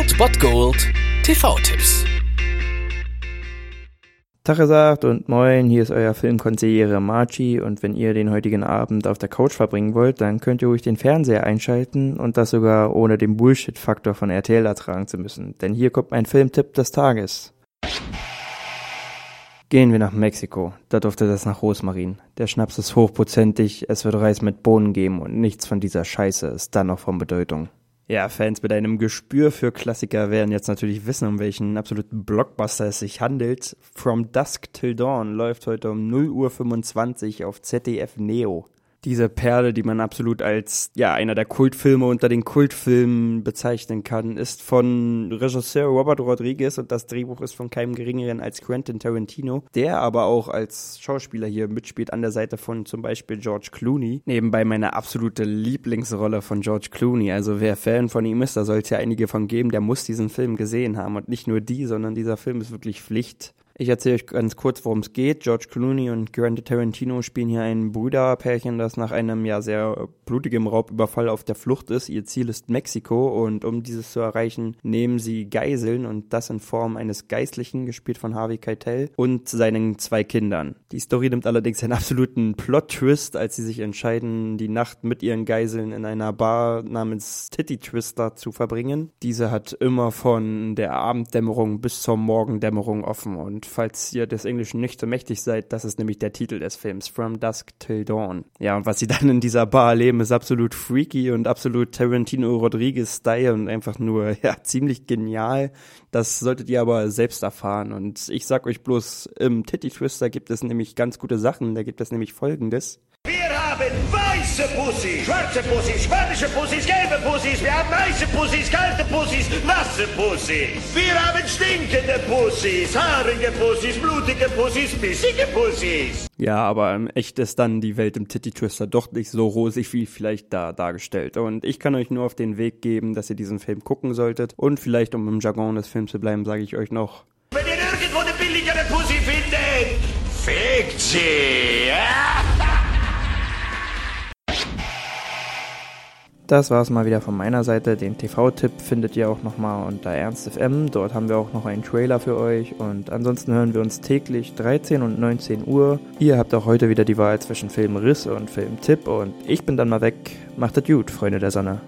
Old Bot Gold TV-Tipps. Tag gesagt und moin, hier ist euer Filmkonsigliere Marchi und wenn ihr den heutigen Abend auf der Couch verbringen wollt, dann könnt ihr ruhig den Fernseher einschalten und das sogar ohne den Bullshit-Faktor von RTL ertragen zu müssen, denn hier kommt mein Filmtipp des Tages. Gehen wir nach Mexiko. Da durfte das nach Rosmarin. Der Schnaps ist hochprozentig, es wird Reis mit Bohnen geben und nichts von dieser Scheiße ist dann noch von Bedeutung. Ja, Fans mit einem Gespür für Klassiker werden jetzt natürlich wissen, um welchen absoluten Blockbuster es sich handelt. From Dusk Till Dawn läuft heute um 0.25 Uhr auf ZDF Neo diese Perle, die man absolut als ja einer der Kultfilme unter den Kultfilmen bezeichnen kann, ist von Regisseur Robert Rodriguez und das Drehbuch ist von keinem geringeren als Quentin Tarantino, der aber auch als Schauspieler hier mitspielt an der Seite von zum Beispiel George Clooney. Nebenbei meine absolute Lieblingsrolle von George Clooney. Also wer Fan von ihm ist, da soll es ja einige von geben, der muss diesen Film gesehen haben und nicht nur die, sondern dieser Film ist wirklich Pflicht. Ich erzähle euch ganz kurz, worum es geht. George Clooney und Quentin Tarantino spielen hier ein Brüderpärchen, das nach einem ja sehr blutigem Raubüberfall auf der Flucht ist. Ihr Ziel ist Mexiko und um dieses zu erreichen, nehmen sie Geiseln und das in Form eines Geistlichen, gespielt von Harvey Keitel, und seinen zwei Kindern. Die Story nimmt allerdings einen absoluten Plot-Twist, als sie sich entscheiden, die Nacht mit ihren Geiseln in einer Bar namens Titty Twister zu verbringen. Diese hat immer von der Abenddämmerung bis zur Morgendämmerung offen und falls ihr des Englischen nicht so mächtig seid, das ist nämlich der Titel des Films, From Dusk Till Dawn. Ja, und was sie dann in dieser Bar erleben, ist absolut freaky und absolut Tarantino Rodriguez-Style und einfach nur, ja, ziemlich genial. Das solltet ihr aber selbst erfahren. Und ich sag euch bloß, im Titty Twister gibt es nämlich ganz gute Sachen. Da gibt es nämlich folgendes. Wir haben weiße Pussys, schwarze Pussys, spanische Pussys, gelbe Pussys, wir haben heiße Pussys, kalte Pussys, nasse Pussys. Wir haben stinkende Pussys, haarige Pussys, blutige Pussys, bissige Pussys. Ja, aber im echt ist dann die Welt im Titty Twister doch nicht so rosig wie vielleicht da dargestellt. Und ich kann euch nur auf den Weg geben, dass ihr diesen Film gucken solltet. Und vielleicht, um im Jargon des Films zu bleiben, sage ich euch noch. Wenn ihr irgendwo eine billigere Pussy findet, fickt sie. Das war es mal wieder von meiner Seite. Den TV-Tipp findet ihr auch nochmal unter ErnstFM. Dort haben wir auch noch einen Trailer für euch. Und ansonsten hören wir uns täglich 13 und 19 Uhr. Ihr habt auch heute wieder die Wahl zwischen Filmriss und Filmtipp. Und ich bin dann mal weg. Macht es gut, Freunde der Sonne.